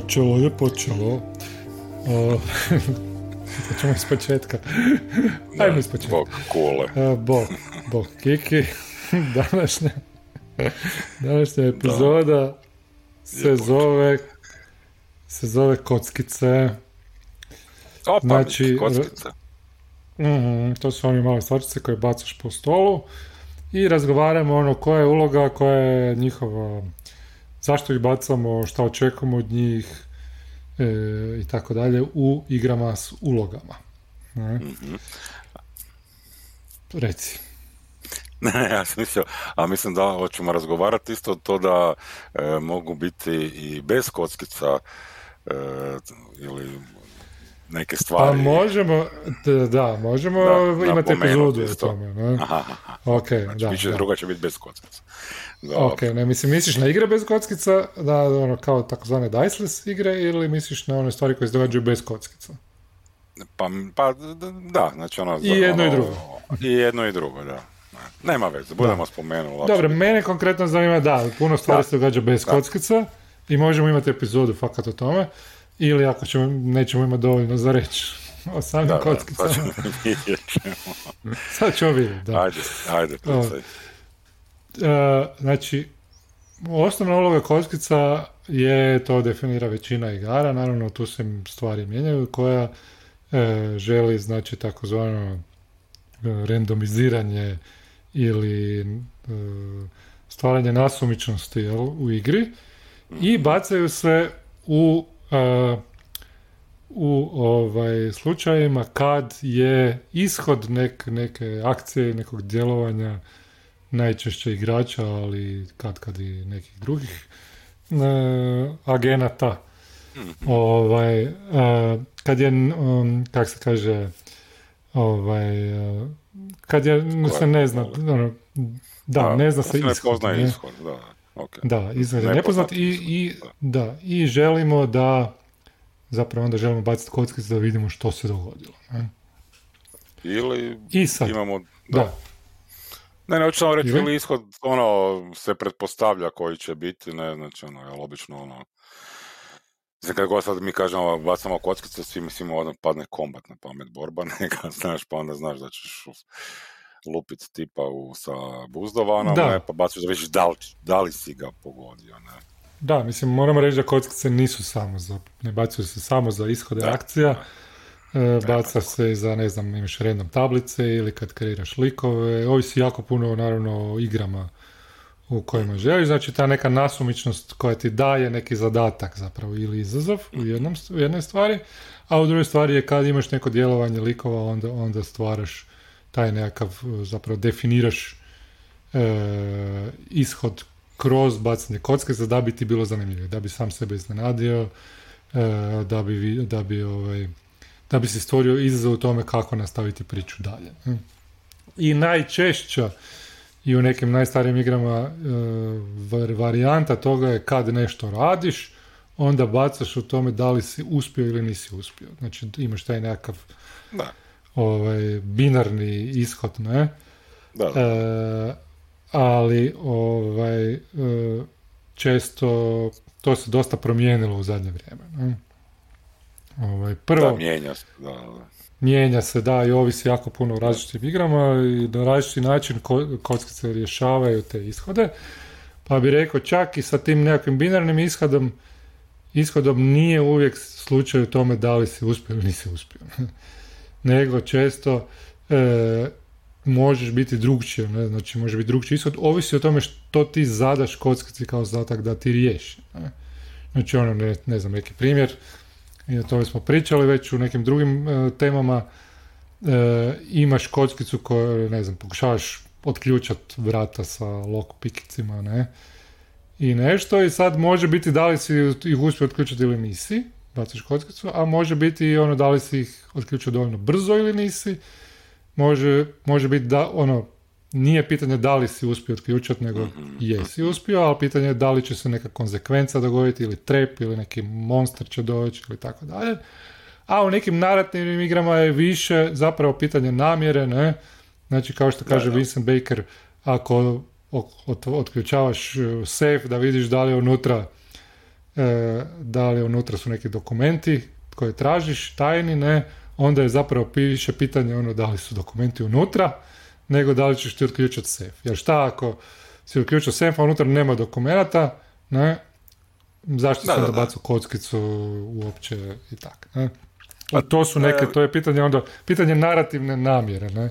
počelo. Je, počelo. Uh, počemo iz početka. Ajmo iz početka. Bog kule. Uh, bog, bog Kiki. Današnja, današnja epizoda se zove se zove Kockice. Opa, znači, kockice. Mm, to su oni male stvarčice koje bacaš po stolu i razgovaramo ono koja je uloga, koja je njihova, zašto ih bacamo, šta očekujemo od njih e, i tako dalje u igrama s ulogama. Ne? Mm-hmm. Reci. Ne, ja sam mislio, a mislim da hoćemo razgovarati isto to da e, mogu biti i bez kockica e, ili neke stvari. Pa možemo, da, možemo da, imati epizodu o tome. Ne? Aha, aha. Ok, znači, da, da. Druga će biti bez kockica. Da. Ok, ne, mislim, misliš na igre bez kockica, da, ono, kao takozvane diceless igre, ili misliš na one stvari koje se događaju bez kockica? Pa, pa da, znači ono... I jedno ono, i drugo. I jedno i drugo, da. Nema veze, budemo spomenuli. Dobro, mene konkretno zanima, da, puno stvari se događa bez da. kockica i možemo imati epizodu fakat o tome. Ili ako ćemo, nećemo imati dovoljno za reći o samim da, kockicama. Da, sad ćemo vidjeti, da. Ajde, ajde, uh, Znači, osnovna uloga kockica je, to definira većina igara, naravno tu se stvari mijenjaju, koja e, želi, znači, takozvano e, randomiziranje ili e, stvaranje nasumičnosti jel, u igri i bacaju se u u ovaj, slučajevima kad je ishod nek, neke akcije, nekog djelovanja najčešće igrača, ali kad kad i nekih drugih e, agenata. Mhm. Ovaj, e, kad je, um, kak se kaže, ovaj, uh, kad je, se ne zna, ono, da, ne zna se ishod. Ne ishod, da. Okay. Da, je nepoznat i, i, da, i želimo da zapravo onda želimo baciti kockice da vidimo što se dogodilo. Ne? Ili I sad, imamo... Da. da. Ne, ne, hoću reći, ili ishod ono, se pretpostavlja koji će biti, ne, znači ono, jel, obično ono, Znači, kad god sad mi kažemo bacamo kockice, svi mislimo odmah padne kombat na pamet borba, neka, znaš, pa onda znaš da ćeš lupit tipa u, sa buzdovanom, da. Ne, pa baciš da vidiš da li, da li si ga pogodio. Ne. Da, mislim, moramo reći da kockice nisu samo za, ne bacuju se samo za ishode da, akcija, E, baca se za, ne znam, imaš random tablice ili kad kreiraš likove, ovisi jako puno, naravno, o igrama u kojima želiš, znači ta neka nasumičnost koja ti daje neki zadatak zapravo ili izazov u, jednom, u jednoj stvari, a u drugoj stvari je kad imaš neko djelovanje likova, onda, onda stvaraš taj nekakav, zapravo definiraš e, ishod kroz bacanje kocke za da bi ti bilo zanimljivo, da bi sam sebe iznenadio, e, da bi, da bi, ovaj, da bi se stvorio izazov u tome kako nastaviti priču dalje. I najčešća i u nekim najstarijim igrama e, varijanta toga je kad nešto radiš, onda bacaš u tome da li si uspio ili nisi uspio. Znači imaš taj nekakav da ovaj, binarni ishod, ne? Da. E, ali ovaj, e, često to se dosta promijenilo u zadnje vrijeme. Ne? Ovaj, prvo, da, mijenja se, da, da. Mijenja se, da, i ovisi jako puno u različitim igrama i na različiti način ko, kockice rješavaju te ishode. Pa bi rekao, čak i sa tim nekakvim binarnim ishodom, ishodom nije uvijek slučaj u tome da li si uspio ili nisi uspio. nego često e, možeš biti drugčije, ne? znači može biti drugčiji ishod, ovisi o tome što ti zadaš kockici kao zadatak da ti riješi. Ne? Znači ono, ne, ne znam, neki primjer, i o tome smo pričali već u nekim drugim e, temama, e, imaš kockicu koju, ne znam, pokušavaš otključat vrata sa lock pikicima, ne, i nešto i sad može biti da li si ih uspio otključati ili nisi, baciš kockicu, a može biti i ono da li si ih otključio dovoljno brzo ili nisi. Može, može biti da, ono, nije pitanje da li si uspio otključati, nego mhm. jesi uspio, ali pitanje je da li će se neka konsekvenca dogoditi, ili trep, ili neki monster će doći, ili tako dalje. A u nekim narativnim igrama je više zapravo pitanje namjere, ne? Znači, kao što kaže Vincent Baker, ako otključavaš uh, safe, da vidiš da li je unutra da li unutra su neki dokumenti koje tražiš, tajni, ne, onda je zapravo više pitanje ono da li su dokumenti unutra, nego da li ćeš ti otključati sef. Jer šta ako si uključio sef, a unutra nema dokumenata, ne, zašto sam da, kockicu uopće i tako, ne. A to su neke, to je pitanje onda, pitanje narativne namjere, ne.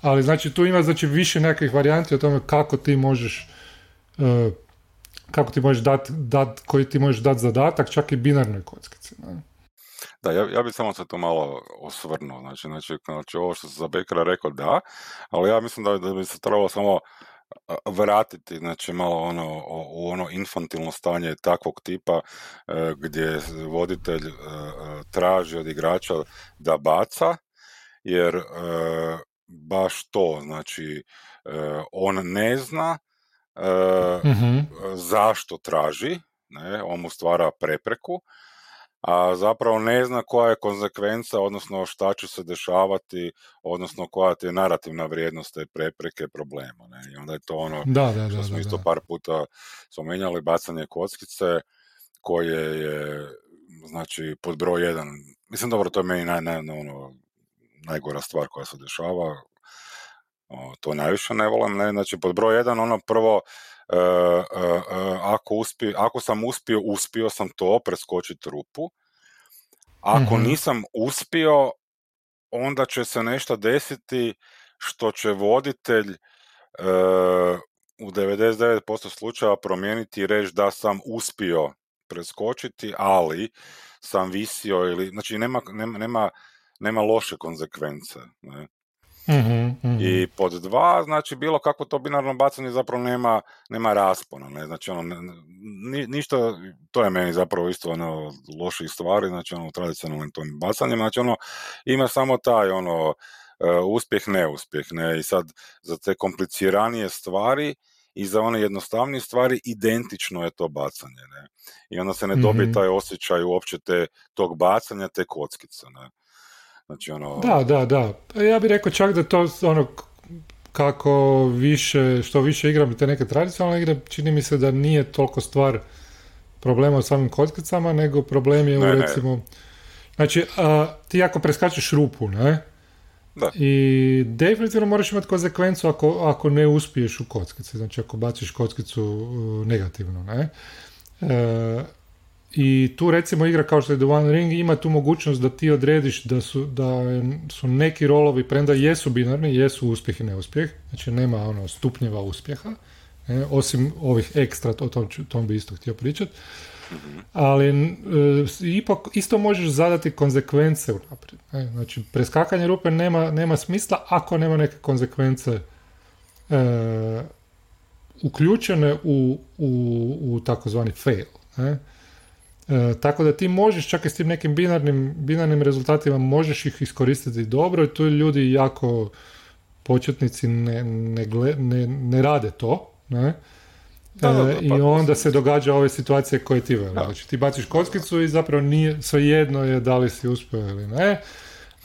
Ali znači tu ima znači više nekakvih varijanti o tome kako ti možeš e, kako ti možeš dati, dat, koji ti možeš dati zadatak, čak i binarnoj kockici. Ne? Da, ja, ja bih samo se to malo osvrnuo. Znači, znači, znači ovo što se za Bekara rekao da, ali ja mislim da, da bi se trebalo samo vratiti znači malo ono u ono infantilno stanje takvog tipa e, gdje voditelj e, traži od igrača da baca jer e, baš to znači on ne zna mm zašto traži ne on mu stvara prepreku a zapravo ne zna koja je konsekvenca, odnosno šta će se dešavati, odnosno koja je narativna vrijednost te prepreke problema. Ne? I onda je to ono da, da, što smo isto par puta spomenjali, bacanje kockice, koje je znači pod broj jedan, mislim dobro, to je meni naj, naj, ono, najgora stvar koja se dešava, to najviše ne volim, ne? znači pod broj jedan ono prvo E, e, e, ako, uspio, ako sam uspio, uspio sam to, preskočiti rupu. Ako mhm. nisam uspio, onda će se nešto desiti što će voditelj u 99% slučajeva promijeniti i reći da sam uspio preskočiti, ali sam visio ili, znači nema, nema, nema, nema loše konsekvence. Ne? Mm-hmm, I pod dva, znači bilo kako to binarno bacanje zapravo nema, nema raspona, ne, znači ono, ni, ništa, to je meni zapravo isto ono loših stvari, znači ono tradicionalnim tom bacanjem, znači ono ima samo taj ono uh, uspjeh, neuspjeh, ne, i sad za te kompliciranije stvari i za one jednostavnije stvari identično je to bacanje, ne, i onda se ne dobije mm taj osjećaj uopće te, tog bacanja, te kockice, ne. Znači, ono... Da, da, da. Pa ja bih rekao čak da to ono kako više, što više igram te neke tradicionalne igre, čini mi se da nije toliko stvar problema u samim kockicama, nego problem je u recimo... Znači, a, ti ako preskačeš rupu, ne? Da. I definitivno moraš imati konsekvencu ako, ako ne uspiješ u kockici, znači ako baciš kockicu negativno, ne? E, i tu recimo igra kao što je The One Ring ima tu mogućnost da ti odrediš da su, da su neki rolovi, premda jesu binarni, jesu uspjeh i neuspjeh, znači nema ono stupnjeva uspjeha, ne, osim ovih ekstra, o tom, tom bi isto htio pričati. Ali e, ipak isto možeš zadati konsekvence unaprijed. Ne? Znači, preskakanje rupe nema, nema smisla ako nema neke konsekvence e, uključene u, u, u takozvani fail. Ne? E, tako da ti možeš čak i s tim nekim binarnim, binarnim rezultatima možeš ih iskoristiti dobro i tu ljudi jako početnici ne, ne, ne, ne rade to. Ne? E, I pa onda se događa ove situacije koje ti veli. Znači ti baciš kockicu i zapravo nije, svejedno je da li si uspio ili ne.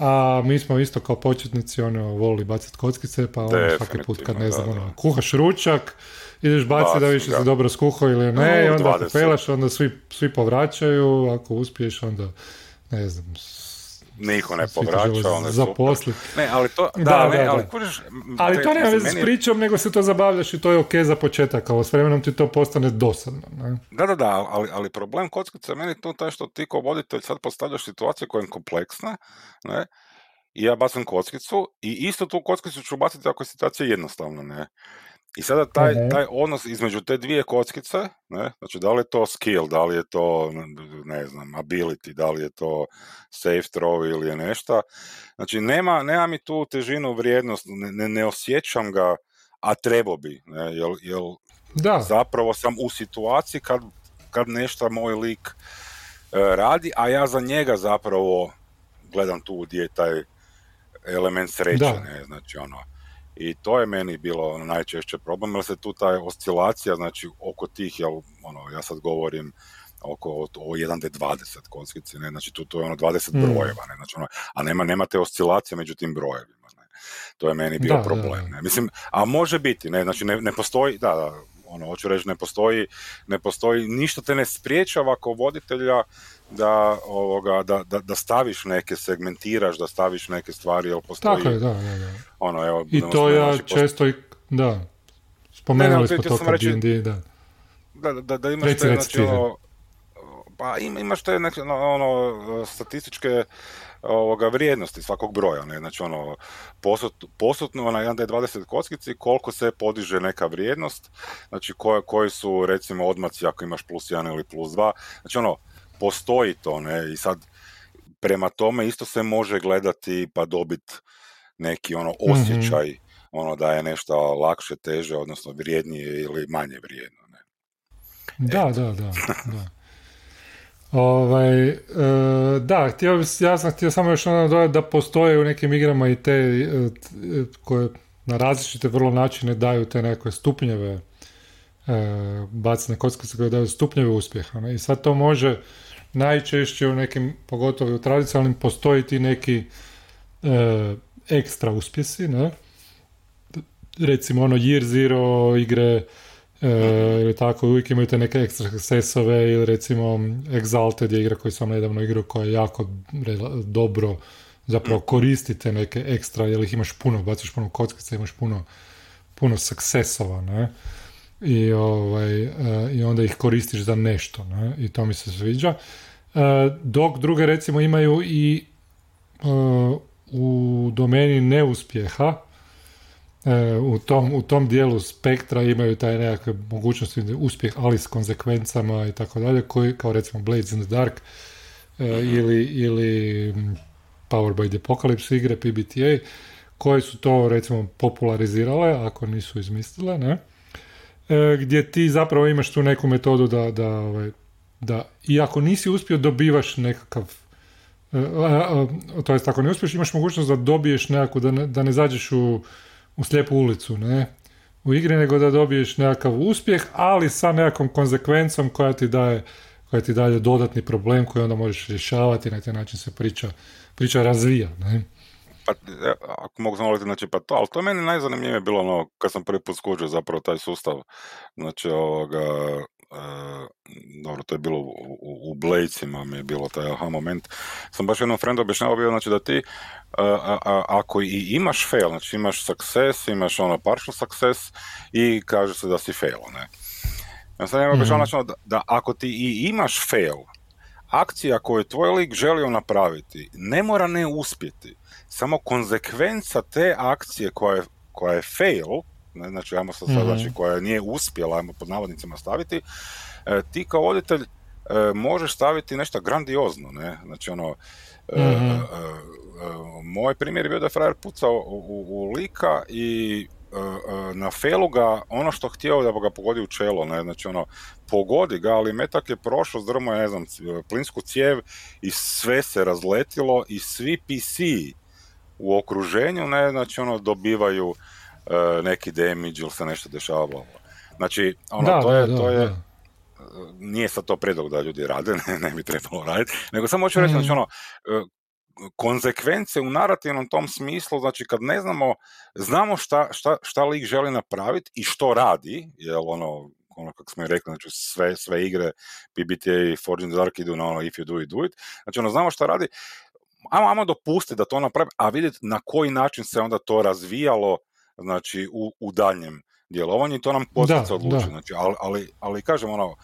A mi smo isto kao početnici ono, volili baciti kockice, pa ono, svaki put kad ne znam, ono, kuhaš ručak, ideš baciti da više se dobro skuho ili ne, i onda ako pelaš, onda svi, svi povraćaju, ako uspiješ, onda ne znam, Niko ne povraća, onda zaposli. Ne, ali to, da, da, ne, ali, kužiš, ali to nema veze s pričom, nego se to zabavljaš i to je ok za početak, ali s vremenom ti to postane dosadno. Ne? Da, da, da, ali, ali problem kockice meni je to taj što ti kao voditelj sad postavljaš situaciju koja je kompleksna, ne, i ja bacam kockicu i isto tu kockicu ću baciti ako je situacija jednostavna, ne. I sada taj, taj odnos između te dvije kockice, ne, znači da li je to skill, da li je to, ne znam, ability, da li je to safe throw ili je nešto, znači nema, nema mi tu težinu vrijednost, ne, ne osjećam ga, a trebao bi, ne, jel, jel da. zapravo sam u situaciji kad, kad nešto moj lik e, radi, a ja za njega zapravo gledam tu gdje je taj element sreće, ne, znači ono, i to je meni bilo ono, najčešće problem, jer se tu ta oscilacija, znači oko tih, jel, ono, ja sad govorim oko o 1D20 kockici, ne, znači tu, tu je ono 20 mm. brojeva, ne, znači ono, a nema, nema te oscilacije među tim brojevima, ne. To je meni bio problem, Ne. Mislim, a može biti, ne, znači ne, ne postoji, da, da, ono, hoću reći, ne postoji, ne postoji, ništa te ne spriječava kao voditelja da, ovoga, da, da, da staviš neke, segmentiraš, da staviš neke stvari, jel postoji... Tako je, da, da, da. Ono, evo, I to ja često, i, da, spomenuli smo to kad D&D, da. Da, da, da imaš te, znači, ono, pa imaš te znači, ono, ono, statističke ovoga, vrijednosti svakog broja, ne? znači ono, posut, posutno na 1D20 kockici koliko se podiže neka vrijednost, znači koje, koji su recimo odmaci ako imaš plus 1 ili plus 2, znači ono, postoji to, ne, i sad prema tome isto se može gledati pa dobiti neki ono mhm. osjećaj, ono da je nešto lakše, teže, odnosno vrijednije ili manje vrijedno, ne. Da, da, da, da. Ovaj, e, da, htio, ja sam htio samo još ono dodati da postoje u nekim igrama i te e, koje na različite vrlo načine daju te neke stupnjeve e, bacne kockice koje daju stupnjeve uspjeha. Ne? I sad to može najčešće u nekim, pogotovo u tradicionalnim, postoji ti neki e, ekstra uspjesi, ne? Recimo ono Year Zero igre E, ili tako, uvijek imaju te neke ekstra successove ili recimo Exalted je igra koju sam nedavno igrao koja je jako dobro zapravo koristite neke ekstra, jer ih imaš puno, baciš puno kockica, imaš puno, puno successova, ne? I, ovaj, e, I onda ih koristiš za nešto, ne? I to mi se sviđa. E, dok druge recimo imaju i u domeni neuspjeha, E, u, tom, u tom dijelu spektra imaju taj nekakve mogućnosti uspjeh, ali s konsekvencama i tako dalje, koji, kao recimo Blades in the Dark e, ili, ili Power by the Apocalypse igre, PBTA, koje su to recimo popularizirale, ako nisu izmislile, ne? E, gdje ti zapravo imaš tu neku metodu da, da, ovaj, da i ako nisi uspio dobivaš nekakav to jest ako ne uspiješ imaš mogućnost da dobiješ nekako, da ne, da ne zađeš u u slijepu ulicu, ne? U igri, nego da dobiješ nekakav uspjeh, ali sa nekakvom konsekvencom koja ti daje koja ti daje dodatni problem koji onda možeš rješavati, na taj način se priča, priča razvija, ne? Pa, e, ako mogu samo znači, pa to, ali to je meni najzanimljivije bilo ono, kad sam prvi put skuđio zapravo taj sustav, znači ovoga, Uh, dobro, to je bilo u, u, u Blejcima mi je bilo taj aha moment, sam baš jednom friendu objašnjavao bio, znači da ti uh, a, a, ako i imaš fail, znači imaš success, imaš ono partial success i kaže se da si fail, ne. Ja sam objašnjavao, znači, da, da ako ti i imaš fail, akcija koju tvoj lik želio napraviti ne mora ne uspjeti, samo konsekvenca te akcije koja je, koja je fail, ne, znači ajmo sad, mm znači koja nije uspjela, ajmo pod navodnicima staviti, e, ti kao voditelj e, možeš staviti nešto grandiozno, ne, znači ono, mm moj primjer je bio da je frajer pucao u, u, lika i na felu ga ono što htio da ga pogodi u čelo, ne, znači ono, pogodi ga, ali metak je prošao, zdrmo je, ne znam, plinsku cijev i sve se razletilo i svi PC u okruženju, ne, znači ono, dobivaju E, neki damage ili se nešto dešavalo. Znači, ono, to je, to je, nije sad to predlog da ljudi rade, ne, ne bi trebalo raditi, nego samo hoću reći, znači mhm. ono, e, konzekvence u narativnom tom smislu, znači kad ne znamo, znamo šta, šta, šta lik želi napraviti i što radi, jel ono, ono kako smo i rekli, znači sve, sve igre, PBTA i Forge in the Dark idu na ono if you do it, do it, znači ono znamo šta radi, ajmo, ajmo dopustiti da to napravi, a vidjeti na koji način se onda to razvijalo znači u, u daljnjem djelovanju i to nam posljedica odluči. Znači, ali, ali, ali kažem ono,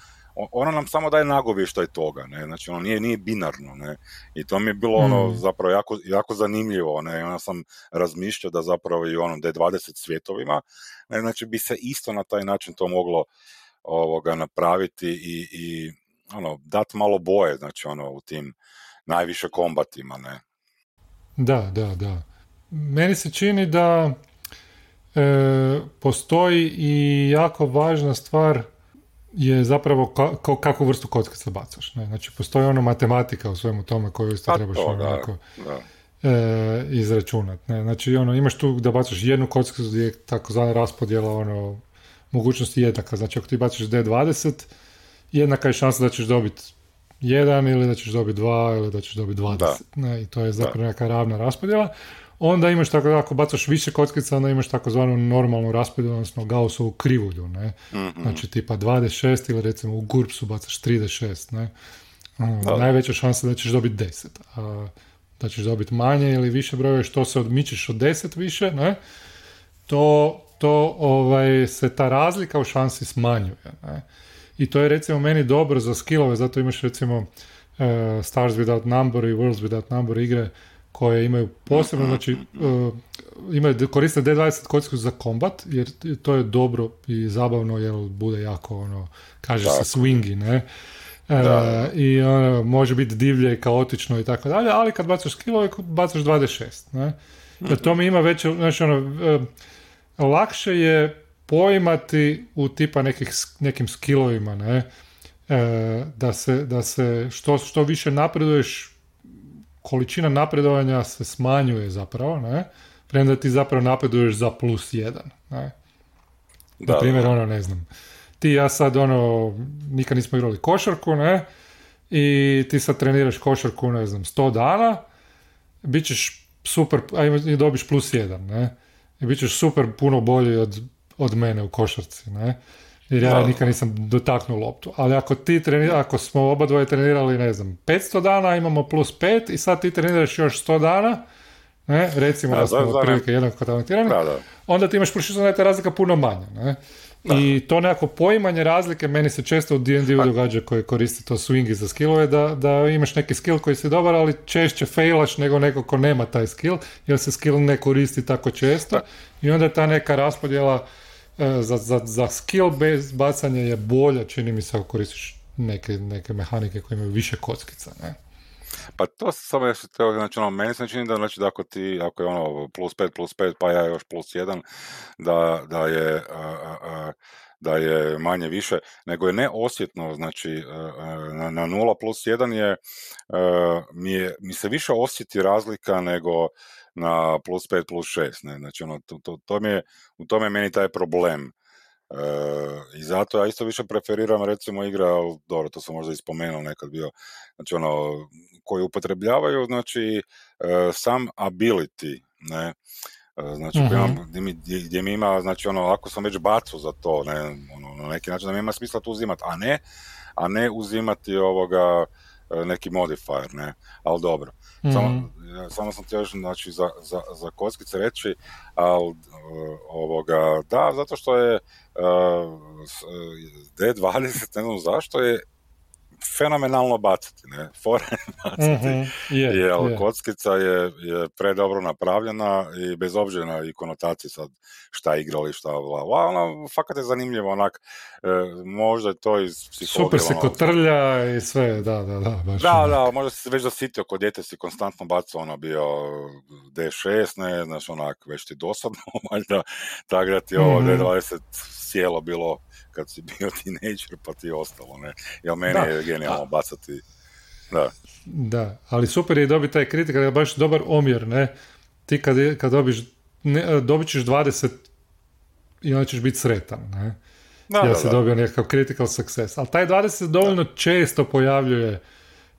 ona nam samo daje nagovještaj toga, ne, znači ono nije, nije binarno, ne, i to mi je bilo ono mm. zapravo jako, jako zanimljivo, ne, onda sam razmišljao da zapravo i ono D20 svjetovima, ne, znači bi se isto na taj način to moglo ovoga napraviti i, i ono, dati malo boje, znači ono, u tim najviše kombatima, ne. Da, da, da. Meni se čini da e, postoji i jako važna stvar je zapravo ka, kakvu vrstu kockica bacaš. Ne? Znači, postoji ono matematika u svemu tome koju isto pa trebaš ono e, izračunat. Ne? Znači, ono, imaš tu da bacaš jednu kockicu gdje je takozvana raspodjela ono, mogućnosti jednaka. Znači, ako ti bacaš D20, jednaka je šansa da ćeš dobiti jedan ili da ćeš dobiti dva ili da ćeš dobiti 20. Ne? I to je zapravo neka ravna raspodjela. onda imaš tako ako bacaš više kockica, onda imaš takozvanu normalnu raspodjelu, odnosno Gaussovu krivulju, ne? mm Znači tipa 2d6 ili recimo u GURPSu bacaš 3d6, ne? Ono, najveća šansa da ćeš dobiti 10. A, da ćeš dobiti manje ili više broje, što se odmičeš od 10 više, ne? To, to ovaj, se ta razlika u šansi smanjuje, ne? I to je recimo meni dobro za skillove, zato imaš recimo uh, Stars Without Number i Worlds Without Number igre koje imaju posebno, znači uh, imaju, koriste D20 kocku za kombat, jer to je dobro i zabavno, jer bude jako, ono, kaže se swingy, ne? E, I ono, može biti divlje i kaotično i tako dalje, ali kad bacaš skillove, bacaš 26, ne? Jer to mi ima već, znači ono, lakše je poimati u tipa nekih, nekim skillovima, ne? E, da se, da se što, što više napreduješ, količina napredovanja se smanjuje zapravo, ne? Premda ti zapravo napreduješ za plus jedan, ne? Da, Na primjer, ono, ne znam, ti ja sad, ono, nikad nismo igrali košarku, ne? I ti sad treniraš košarku, ne znam, sto dana, bit ćeš super, a i dobiš plus jedan, ne? I bit ćeš super puno bolji od, od mene u košarci, ne? Jer ja nikad nisam dotaknuo loptu. Ali ako ti trenira, ako smo oba dvoje trenirali, ne znam, 500 dana, imamo plus 5 i sad ti treniraš još 100 dana, ne, recimo da, smo otprilike jednako talentirani, onda ti imaš plus da je ta razlika puno manja, ne. I to nekako poimanje razlike, meni se često u D&D-u pa- događa koji koristi to swingi za skillove, da, da imaš neki skill koji si dobar, ali češće failaš nego neko ko nema taj skill, jer se skill ne koristi tako često. I onda ta neka raspodjela za, za, za skill based bacanje je bolja, čini mi se, ako koristiš neke, neke mehanike koje imaju više kockica, ne? Pa to samo još to, znači ono, meni se čini da, znači, da ako ti, ako je ono plus 5 plus 5, pa ja još plus 1, da, da je, da je manje više, nego je neosjetno, znači na, na 0 plus 1 je, mi je, mi se više osjeti razlika nego na plus 5 plus 6. Ne? Znači, ono, to, to, to mi je, u tome je meni taj problem. E, I zato ja isto više preferiram recimo igre, ali dobro, to sam možda i spomenuo nekad bio, znači ono, koji upotrebljavaju znači e, sam ability, ne, e, znači mm-hmm. gdje, mi, gdje mi ima, znači ono, ako sam već bacu za to, ne, ono, na neki način da mi ima smisla to uzimati, a ne, a ne uzimati ovoga neki modifier, ne, ali dobro. Samo, mhm. samo sam htio znači, za, za, za kockice reći, ali ovoga, da, zato što je uh, D20, ne znam zašto je fenomenalno baciti, ne, fore baciti, mm-hmm. yeah, jer yeah. kockica je, je predobro napravljena i bez obzira na i konotaciji sad šta igrali, šta bla, bla, ona fakat je zanimljivo, onak, e, možda je to iz psihologije. Super se ono, kotrlja i sve, da, da, da. Baš da, da, možda si već zasitio kod djete si konstantno bacao, ono bio D6, ne, znaš, onak, već ti dosadno, valjda, tako da ti ovo mm-hmm. D20 sjelo bilo kad si bio teenager pa ti je ostalo, ne? Jel meni je genijalno bacati, da. Da, ali super je dobiti taj kritika, je baš dobar omjer, ne? Ti kad, kad dobiš, ne, dobit ćeš 20 i onda ćeš biti sretan, ne? Da, ja se dobio nekakav critical success. Ali taj 20 se dovoljno često pojavljuje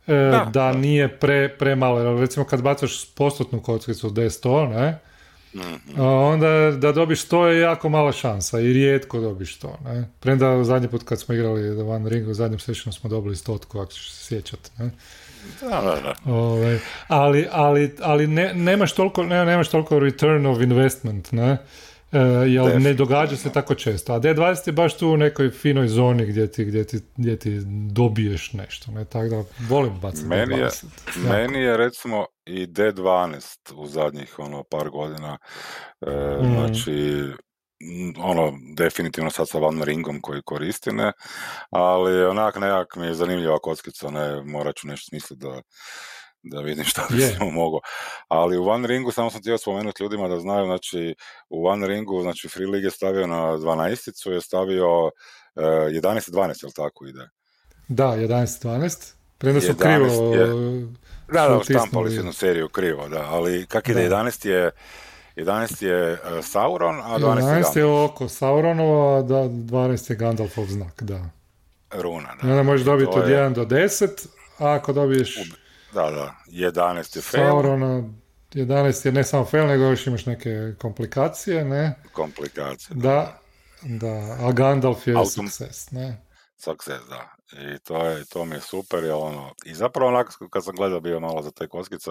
e, da, nije pre, premalo. Recimo kad bacaš postotnu kockicu D100, ne? Mm Onda da dobiš to je jako mala šansa i rijetko dobiš to. Ne? Premda zadnji put kad smo igrali The One Ring, u zadnjem sessionu smo dobili stotku, ako ćeš se sjećati. Ne? Da, da, da. Ove, ovaj, ali ali, ali ne, nemaš, toliko, ne, nemaš toliko return of investment, ne? E, jer ne događa se tako često. A D20 je baš tu u nekoj finoj zoni gdje ti, gdje ti, gdje ti dobiješ nešto. Ne? Tako da volim bacati meni D20. Je, meni je recimo i D12 u zadnjih ono par godina. E, mm. Znači, ono, definitivno sad sa Van Ringom koji koristi, ne, ali onak nekak mi je zanimljiva kockica, ne, morat ću nešto smisliti da, da vidim šta bi yeah. mogao. Ali u One Ringu, samo sam htio spomenuti ljudima da znaju, znači u One Ringu, znači Free League je stavio na 12 je stavio uh, 11-12, jel tako ide? Da, 11-12. Premda su krivo... Je, da, da, štampali su jednu seriju krivo, da, ali kak ide, 11 je 11 je uh, Sauron, a 12 je Gandalf. 11 je oko Sauronova, a 12 je Gandalfov znak, da. Runa, da. I onda možeš dobiti od je... 1 do 10, a ako dobiješ... Da, da, 11 je fail. Saurona 11 je ne samo fail, nego još imaš neke komplikacije, ne? Komplikacije, da. Da, a Gandalf je Autom... success, ne? Success, da. I to, je, to mi je super, jer ono, i zapravo onako kad sam gledao bio malo za te kockice,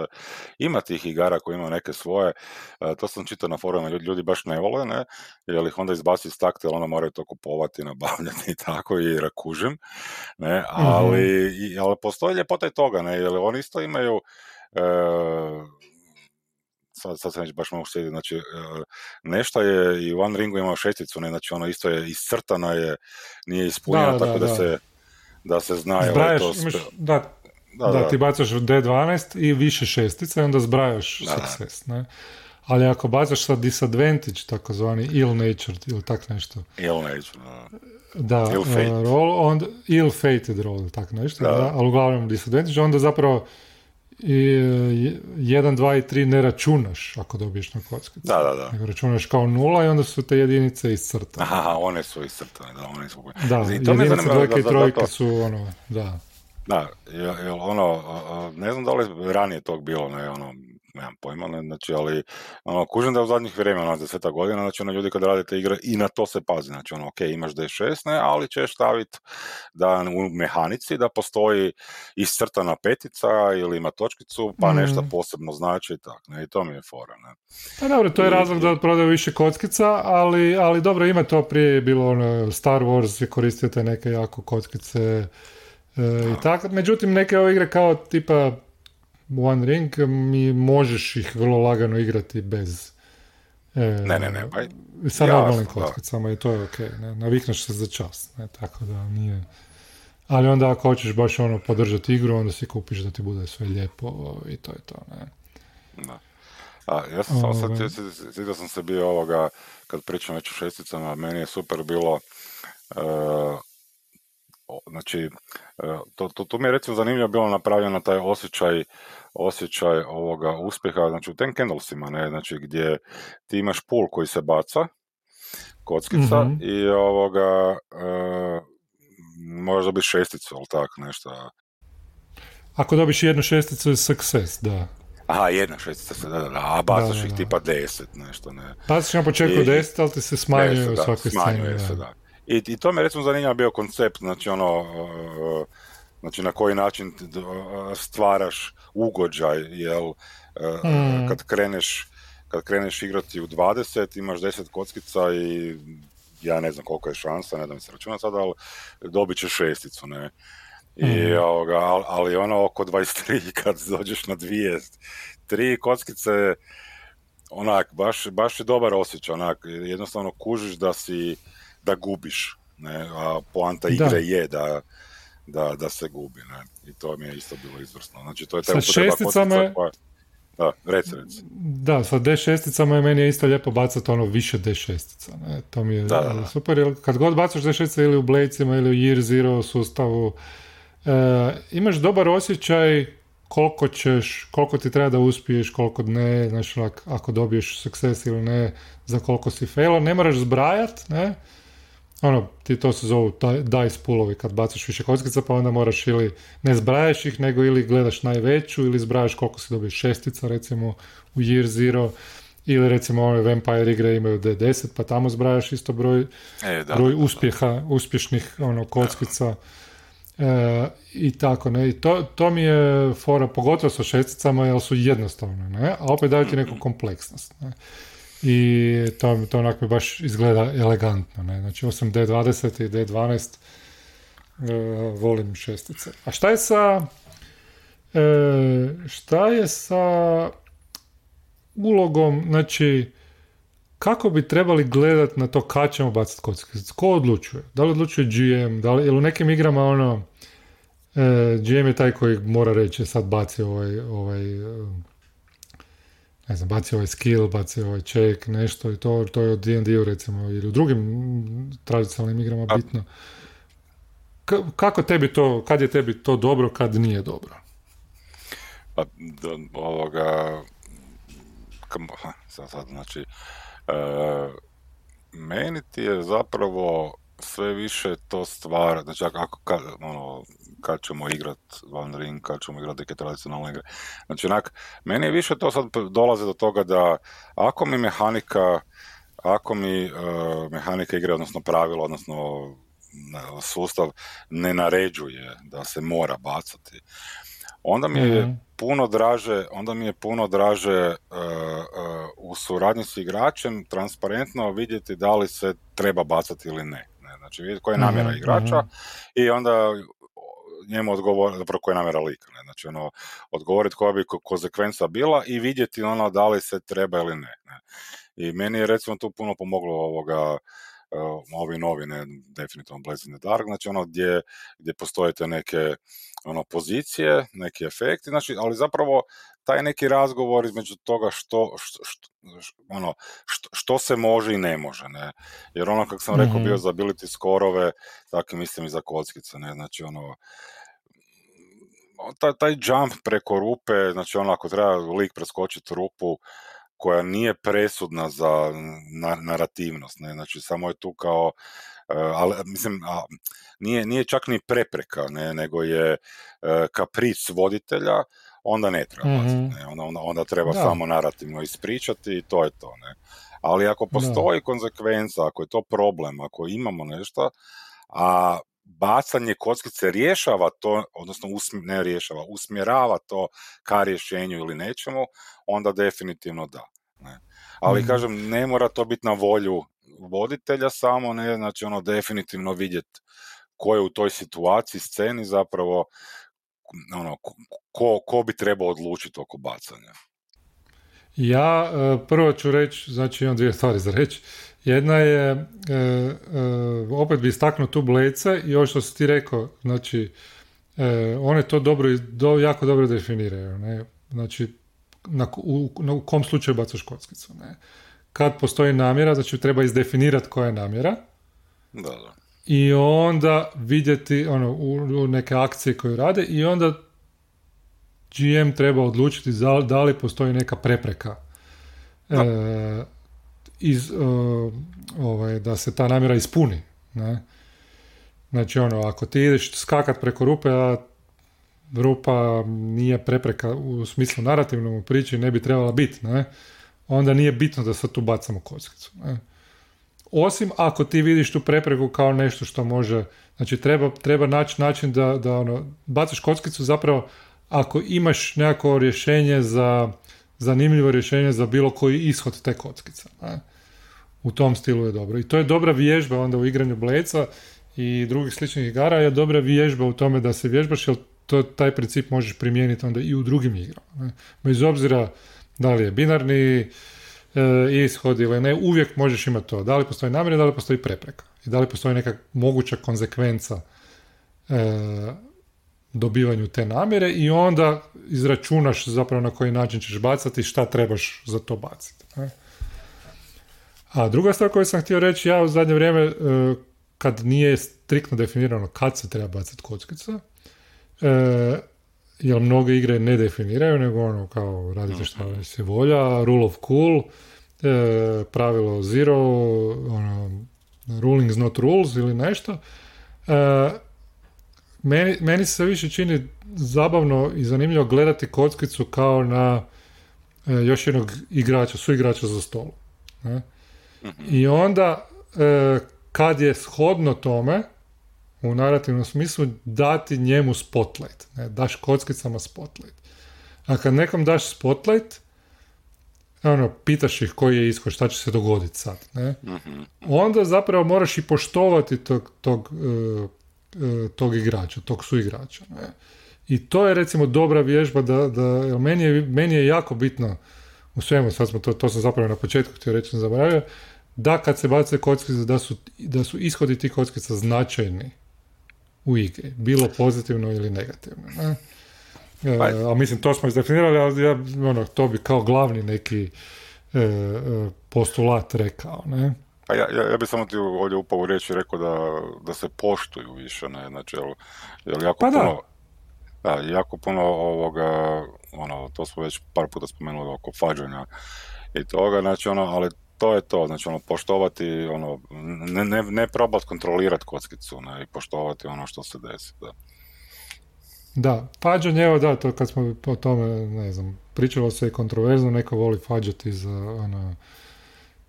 ima tih igara koji imaju neke svoje, e, to sam čitao na forumima, ljudi, ljudi baš ne vole, ne, jer ih onda izbaci iz takta, onda moraju to kupovati, nabavljati i tako, i rakužim, ne, ali, mm-hmm. i, ali postoji ljepota i toga, ne, jer oni isto imaju, e, sad, sad sam već baš mogu sjediti, znači e, nešto je i u One Ringu imao šesticu, ne, znači ono isto je iscrtano je, nije ispunjeno, tako da, da, se da se zna je to... Imaš, da, da, da, ti bacaš D12 i više šestica i onda zbrajaš da, success, ne? Ali ako bacaš sa disadvantage, takozvani ill nature ili tak nešto. Ill nature, da. Da, ill fate. Uh, roll, onda, ill fated roll, tak nešto, da. da. ali uglavnom disadvantage, onda zapravo i 1, 2 i 3 ne računaš ako dobiješ na kockicu. Da, da, da. Nego računaš kao nula i onda su te jedinice iscrtane. Aha, one su iscrtane, da, one su... Da, I to jedinice, dvojke i trojke su ono, da. Da, jel, ono, ne znam da li ranije tog bilo, ne, ono, nemam pojma, ne, znači, ali ono, kužim da je u zadnjih vremena, ono, deseta godina, znači, ono, ljudi kad radite igre i na to se pazi, znači, ono, ok, imaš D6, ne, ali ćeš staviti da u mehanici da postoji iscrtana petica ili ima točkicu, pa mm. nešto posebno znači i tak, ne, i to mi je fora, ne. Pa dobro, to je I, razlog da prodaju više kockica, ali, ali dobro, ima to prije bilo ono, Star Wars, vi koristite neke jako kockice, e, i tako. Međutim, neke ove igre kao tipa One Ring mi možeš ih vrlo lagano igrati bez e, ne, ne, ne, pa, sa normalnim kockicama i to je ok, ne, navikneš se za čas, ne, tako da nije ali onda ako hoćeš baš ono podržati igru, onda si kupiš da ti bude sve lijepo i to je to, ne. Da. A, ja sam samo sad, ovaj. sam se bio ovoga, kad pričam već o šesticama, meni je super bilo uh, znači, e, to, to, to mi je recimo zanimljivo bilo napravljeno taj osjećaj osjećaj ovoga uspjeha, znači u ten candlesima, ne, znači gdje ti imaš pul koji se baca, kockica mm-hmm. i ovoga e, možeš dobiti šesticu, ali tak, nešto. Ako dobiš jednu šesticu je success, da. Aha, jedna šestica, da, da, da, a bacaš ih tipa deset, nešto, ne. Bacaš na početku deset, ali ti se smanjuje u svakoj sceni. Se, da. I, I to mi je recimo zanimljivo bio koncept, znači ono, uh, znači na koji način stvaraš ugođaj, jel, mm. kad kreneš kad kreneš igrati u 20, imaš 10 kockica i ja ne znam koliko je šansa, ne da mi se računa sada, ali dobit ćeš šesticu, ne. I, mm. ovoga, ali ono oko 23 kad dođeš na dvije, tri kockice, onak, baš, baš je dobar osjećaj, onak, jednostavno kužiš da si, da gubiš, ne, a poanta igre je da, da, da se gubi, ne, i to mi je isto bilo izvrsno, znači to je ta šesticama je... Da, reci, reci. Da, sa D6-icama je meni je isto lijepo bacati ono više D6-ica. Ne? To mi je da, da, super, jer kad god bacaš D6 ili u Blade-cima ili u Year Zero sustavu, e, imaš dobar osjećaj koliko ćeš, koliko ti treba da uspiješ, koliko ne, znači ako dobiješ sukces ili ne, za koliko si failo, ne moraš zbrajat, ne, ono, ti to se zovu dice poolovi kad bacaš više kockica, pa onda moraš ili ne zbrajaš ih, nego ili gledaš najveću, ili zbrajaš koliko si dobiješ šestica, recimo u Year Zero, ili recimo ove Vampire igre imaju D10, pa tamo zbrajaš isto broj, e, broj uspjeha, uspješnih ono, kockica. E, I tako, ne, i to, to mi je fora, pogotovo sa šesticama, jer su jednostavne, ne, a opet daju ti neku kompleksnost, ne i to, to onako baš izgleda elegantno. Ne? Znači, osim D20 i D12 e, volim šestice. A šta je sa e, šta je sa ulogom, znači kako bi trebali gledat na to kad ćemo baciti kockice? Ko odlučuje? Da li odlučuje GM? Da li, ili u nekim igrama ono e, GM je taj koji mora reći sad baci ovaj, ovaj ne znam, baci ovaj skill, baci ovaj check, nešto i to, to je od D&D-u recimo ili u drugim tradicionalnim igrama bitno. K- kako tebi to, kad je tebi to dobro, kad nije dobro? Pa, do, ovoga, kam, sad, sad, znači, uh, meni ti je zapravo sve više to stvara, znači ako, kad, ono, kad ćemo igrat Van Ring, kad ćemo igrati neke tradicionalne igre. Znači, onak, meni je više to sad dolaze do toga da ako mi mehanika, ako mi uh, mehanika igre, odnosno pravilo, odnosno sustav ne naređuje da se mora bacati, onda mi je mhm. puno draže, onda mi je puno draže uh, uh, u suradnji s igračem transparentno vidjeti da li se treba bacati ili ne. Znači vidjeti koja je namjera mhm, igrača mhm. i onda njemu odgovoriti, zapravo koja je namjera lika, ne? znači ono, odgovoriti koja bi konsekvenca bila i vidjeti ono da li se treba ili ne. ne? I meni je recimo tu puno pomoglo ovoga uh, ovi novi, ne, definitivno Blazing the Dark, znači ono gdje, gdje postoje te neke ono, pozicije, neki efekti, znači, ali zapravo taj neki razgovor između toga što, što, što ono, što, što, se može i ne može, ne, jer ono, kako sam rekao, mm-hmm. bio za ability skorove, tako mislim i za kockice, ne, znači ono, taj, taj jump preko rupe, znači ono, ako treba lik preskočiti rupu, koja nije presudna za narativnost, ne? znači samo je tu kao, e, ali mislim, a, nije, nije čak ni prepreka, ne? nego je e, kapric voditelja, onda ne treba mm ne? Onda, onda, onda, treba samo narativno ispričati i to je to. Ne? Ali ako postoji konsekvenca, ako je to problem, ako imamo nešto, a bacanje kockice rješava to, odnosno ne rješava, usmjerava to ka rješenju ili nečemu, onda definitivno da. Ne. Ali mhm. kažem, ne mora to biti na volju voditelja samo, ne, znači ono definitivno vidjeti ko je u toj situaciji, sceni zapravo, ono, ko, ko bi trebao odlučiti oko bacanja. Ja e, prvo ću reći, znači imam dvije stvari za reći. Jedna je, e, e, opet bi istaknuo tu blece i ovo što si ti rekao, znači, one to dobro, do, jako dobro definiraju. Ne? Znači, na, u, u kom slučaju bacaš kockicu. Ne? Kad postoji namjera, znači treba izdefinirati koja je namjera. Da, da. I onda vidjeti ono, u, neke akcije koje rade i onda GM treba odlučiti da, da li postoji neka prepreka e, iz, e, ovaj, da se ta namjera ispuni. Ne? Znači ono, ako ti ideš skakat preko rupe, a rupa nije prepreka u smislu narativnom u priči ne bi trebala biti, ne? onda nije bitno da sad tu bacamo kockicu. Ne? Osim ako ti vidiš tu prepreku kao nešto što može, znači treba, treba naći način da, da ono, bacaš kockicu zapravo ako imaš nekako rješenje za, zanimljivo rješenje za bilo koji ishod te kockice. Ne? U tom stilu je dobro. I to je dobra vježba onda u igranju bleca i drugih sličnih igara je dobra vježba u tome da se vježbaš, jer to, taj princip možeš primijeniti onda i u drugim igrama. Ne? Bez obzira da li je binarni e, ishod ili ne, uvijek možeš imati to. Da li postoji namjera, da li postoji prepreka. I da li postoji neka moguća konsekvenca e, dobivanju te namjere i onda izračunaš zapravo na koji način ćeš bacati i šta trebaš za to baciti. Ne? A druga stvar koju sam htio reći, ja u zadnje vrijeme, e, kad nije striktno definirano kad se treba bacati kockica, E, jer mnoge igre ne definiraju, nego ono kao radite šta se volja, rule of cool, e, pravilo zero, ono, rulings not rules ili nešto. E, meni, meni se više čini zabavno i zanimljivo gledati kockicu kao na e, još jednog igrača, su igrača za stolu. Ne? Mhm. I onda e, kad je shodno tome, u narativnom smislu dati njemu spotlight. Ne? Daš kockicama spotlight. A kad nekom daš spotlight, ono, pitaš ih koji je ishod, šta će se dogoditi sad. Ne? Mhm. Onda zapravo moraš i poštovati tog, tog, uh, tog igrača, tog suigrača. Ne? I to je recimo dobra vježba da, da meni, je, meni je jako bitno u svemu, sad smo to, to sam zapravo na početku htio reći, zaboravio, da kad se bace kockice, da su, da su ishodi tih kockica značajni u igri, bilo pozitivno ili negativno. Ne? E, a mislim, to smo izdefinirali, ali ja, ono, to bi kao glavni neki e, e postulat rekao. Ne? Pa ja, ja, ja bih samo ti ovdje upao u riječi rekao da, da se poštuju više, ne, znači, jel, jel jako pa puno, da. da. jako puno ovoga, ono, to smo već par puta spomenuli oko fađanja i toga, znači ono, ali to je to, znači ono, poštovati, ono, ne, ne, ne probati kontrolirati kockicu, ne, i poštovati ono što se desi, da. Da, fađanje, evo da, to kad smo o tome, ne znam, pričalo se i kontroverzno, neko voli fađati za, ono,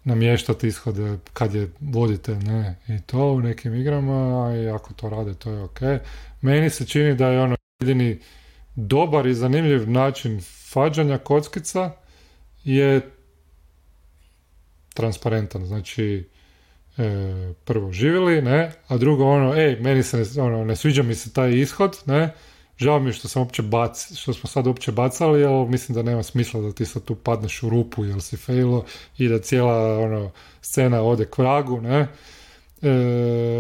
namještati ishode kad je vodite, ne, i to u nekim igrama, i ako to rade, to je ok. Meni se čini da je ono jedini dobar i zanimljiv način fađanja kockica je transparentan, znači e, prvo živjeli, ne, a drugo ono, ej, meni se ne, ono, ne sviđa mi se taj ishod, ne, žao mi je što sam uopće bac, što smo sad uopće bacali, ali mislim da nema smisla da ti sad tu padneš u rupu jel si failo i da cijela ono, scena ode k vragu, ne, e,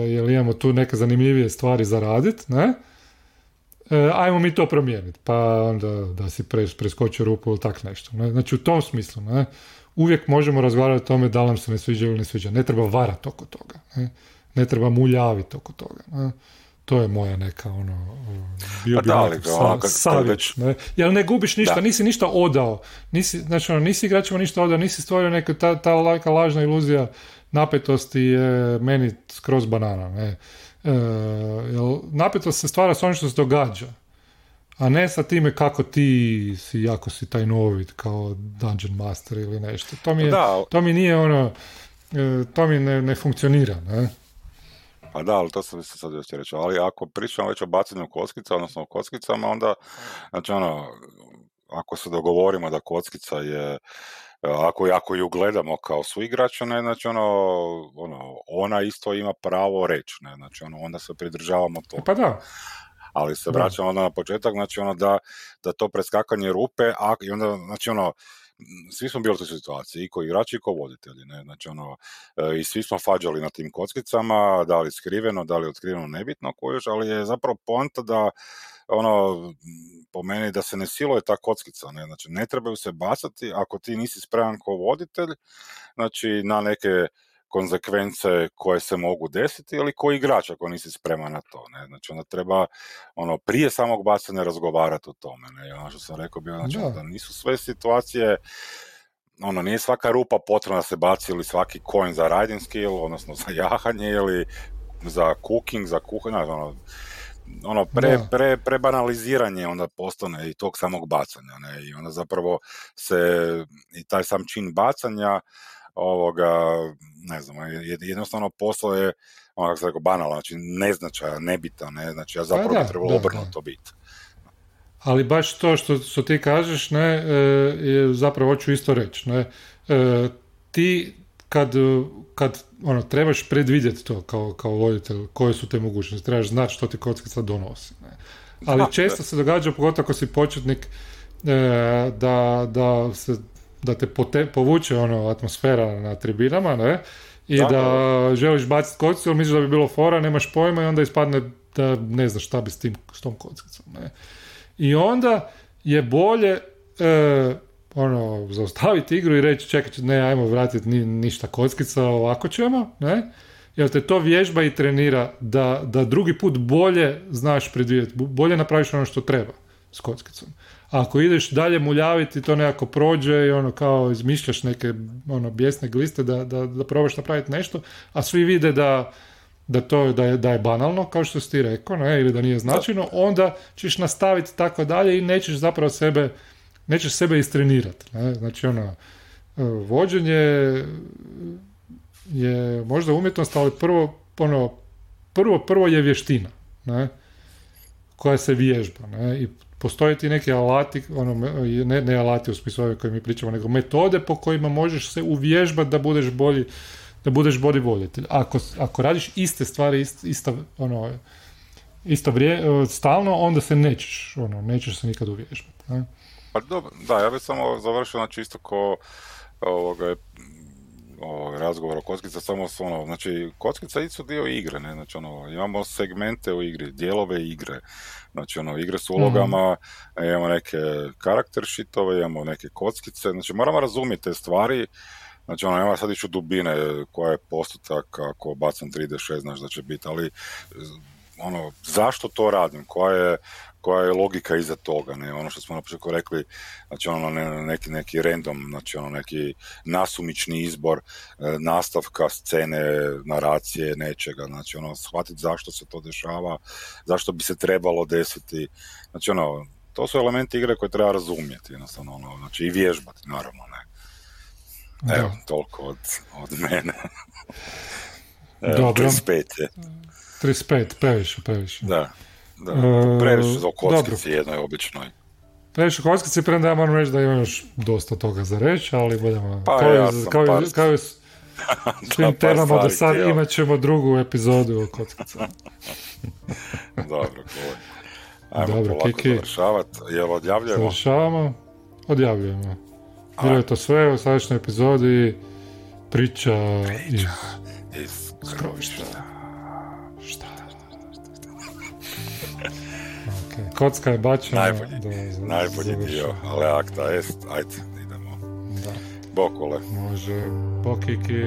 jer imamo tu neke zanimljivije stvari za radit, ne, e, ajmo mi to promijeniti, pa onda da si pre, preskočio rupu ili tak nešto, ne, znači u tom smislu, ne, uvijek možemo razgovarati o tome da li nam se ne sviđa ili ne sviđa. Ne treba varati oko toga. Ne, ne treba muljaviti oko toga. Ne. To je moja neka ono bio pa bi sa, savjet, ne? Jer ne gubiš ništa, nisi ništa odao. Nisi, znači, ono, nisi igračima ništa odao, nisi stvorio neka ta, ta lajka lažna iluzija napetosti je meni skroz banana. Ne? E, jel, napetost se stvara s onim što se događa a ne sa time kako ti si, jako si taj novi kao Dungeon Master ili nešto. To mi, je, to mi nije ono, e, to mi ne, ne funkcionira, ne? Pa da, ali to sam se sad još reći. Ali ako pričamo već o bacanju kockica, odnosno o kockicama, onda, znači ono, ako se dogovorimo da kockica je ako, ako ju gledamo kao su igrača, ne, znači ono, ono, ona isto ima pravo reći, ne, znači ono, onda se pridržavamo toga. Pa da, ali se vraćamo onda na početak, znači ono da, da to preskakanje rupe, a i onda, znači ono, svi smo bili u toj situaciji, i ko igrači i ko voditelji, ne, znači ono, e, i svi smo fađali na tim kockicama, da li skriveno, da li otkriveno, nebitno kojuš, ali je zapravo poanta da, ono, po meni da se ne siluje ta kockica, ne, znači ne trebaju se bacati ako ti nisi spreman ko voditelj, znači na neke konzekvence koje se mogu desiti ili koji igrač ako nisi spreman na to. Ne? Znači onda treba ono, prije samog bacanja razgovarati o tome. Ne? I ono što sam rekao bio, znači, da. nisu sve situacije ono, nije svaka rupa potrebna da se baci ili svaki coin za riding skill, odnosno za jahanje ili za cooking, za kuhanje, ono, ono pre, pre, prebanaliziranje onda postane i tog samog bacanja, ne, i onda zapravo se i taj sam čin bacanja ovoga, ne znam, jednostavno posao je, ono kako se rekao, banala, znači neznačajan, nebitan, ne, znači ja zapravo pa bi trebalo obrnuto biti. Ali baš to što, što ti kažeš, ne, e, je zapravo hoću isto reći, ne, e, ti kad, kad ono, trebaš predvidjeti to kao, kao voditelj, koje su te mogućnosti, trebaš znati što ti kockica donosi. Ne. Ali često se događa, pogotovo ako si početnik, e, da, da se da te pote, povuče ono atmosfera na tribinama, ne? I da, želiš baciti kockicu, ali misliš da bi bilo fora, nemaš pojma i onda ispadne da ne znaš šta bi s tim, s tom kockicom, ne? I onda je bolje e, ono, zaustaviti igru i reći čekaj, ne, ajmo vratiti ni, ništa kockica, ovako ćemo, ne? Jer te to vježba i trenira da, da drugi put bolje znaš predvidjeti, bolje napraviš ono što treba s kockicom ako ideš dalje muljaviti, to nekako prođe i ono kao izmišljaš neke ono bijesne gliste da, da, da probaš napraviti nešto, a svi vide da, da to da je, da je banalno, kao što si ti rekao, ne, ili da nije značajno, onda ćeš nastaviti tako dalje i nećeš zapravo sebe, nećeš sebe istrenirati. Ne? Znači ono, e, vođenje je možda umjetnost, ali prvo, ono, prvo, prvo je vještina, ne? Koja se vježba. Ne? I postoje ti neki alati, ono, ne, ne alati u smislu ove koje mi pričamo, nego metode po kojima možeš se uvježbati da budeš bolji, da budeš bolji voditelj. Ako, ako radiš iste stvari, ist, ista, ono, isto vrije, stalno, onda se nećeš, ono, nećeš se nikad uvježbati. Ne? Pa dobro, da, ja bih samo završio, znači isto ko ovoga, o, razgovor o kockica samo su ono, znači kockica isto dio igre, ne, znači ono, imamo segmente u igri, dijelove igre, znači ono, igre s ulogama, mm. imamo neke karakter shitove, imamo neke kockice, znači moramo razumjeti te stvari, Znači, ono, nema sad ići u dubine koja je postotak ako bacam 3D6, znaš da će biti, ali ono, zašto to radim, koja je, koja je logika iza toga, ne, ono što smo na početku rekli, znači ono neki, neki random, znači ono neki nasumični izbor e, nastavka scene, naracije, nečega, znači ono shvatiti zašto se to dešava, zašto bi se trebalo desiti, znači ono, to su elementi igre koje treba razumjeti, jednostavno, ono, znači i vježbati, naravno, ne. Evo, toliko od, od mene. Dobro. 35 je. 35, previše, previše. Da, da. E, previše za kockici jednoj običnoj. Previše kockici, premda ja moram reći da imam još dosta toga za reći, ali budemo... Pa kao, ja sam kao, par... kao i s svim temama do sad imat ćemo drugu epizodu o kockicama. Dobro, cool. Ajmo Dobro, polako Kiki. završavati. Jel odjavljujemo? Završavamo, odjavljujemo. Bilo je to sve u sljedećoj epizodi priča, iz... Iz grobišta. Kocka je bačena. Najbolji, da najbolji dio, završimo. ale acta est, ajde, idemo. Da, Bokole. može. Bokiki.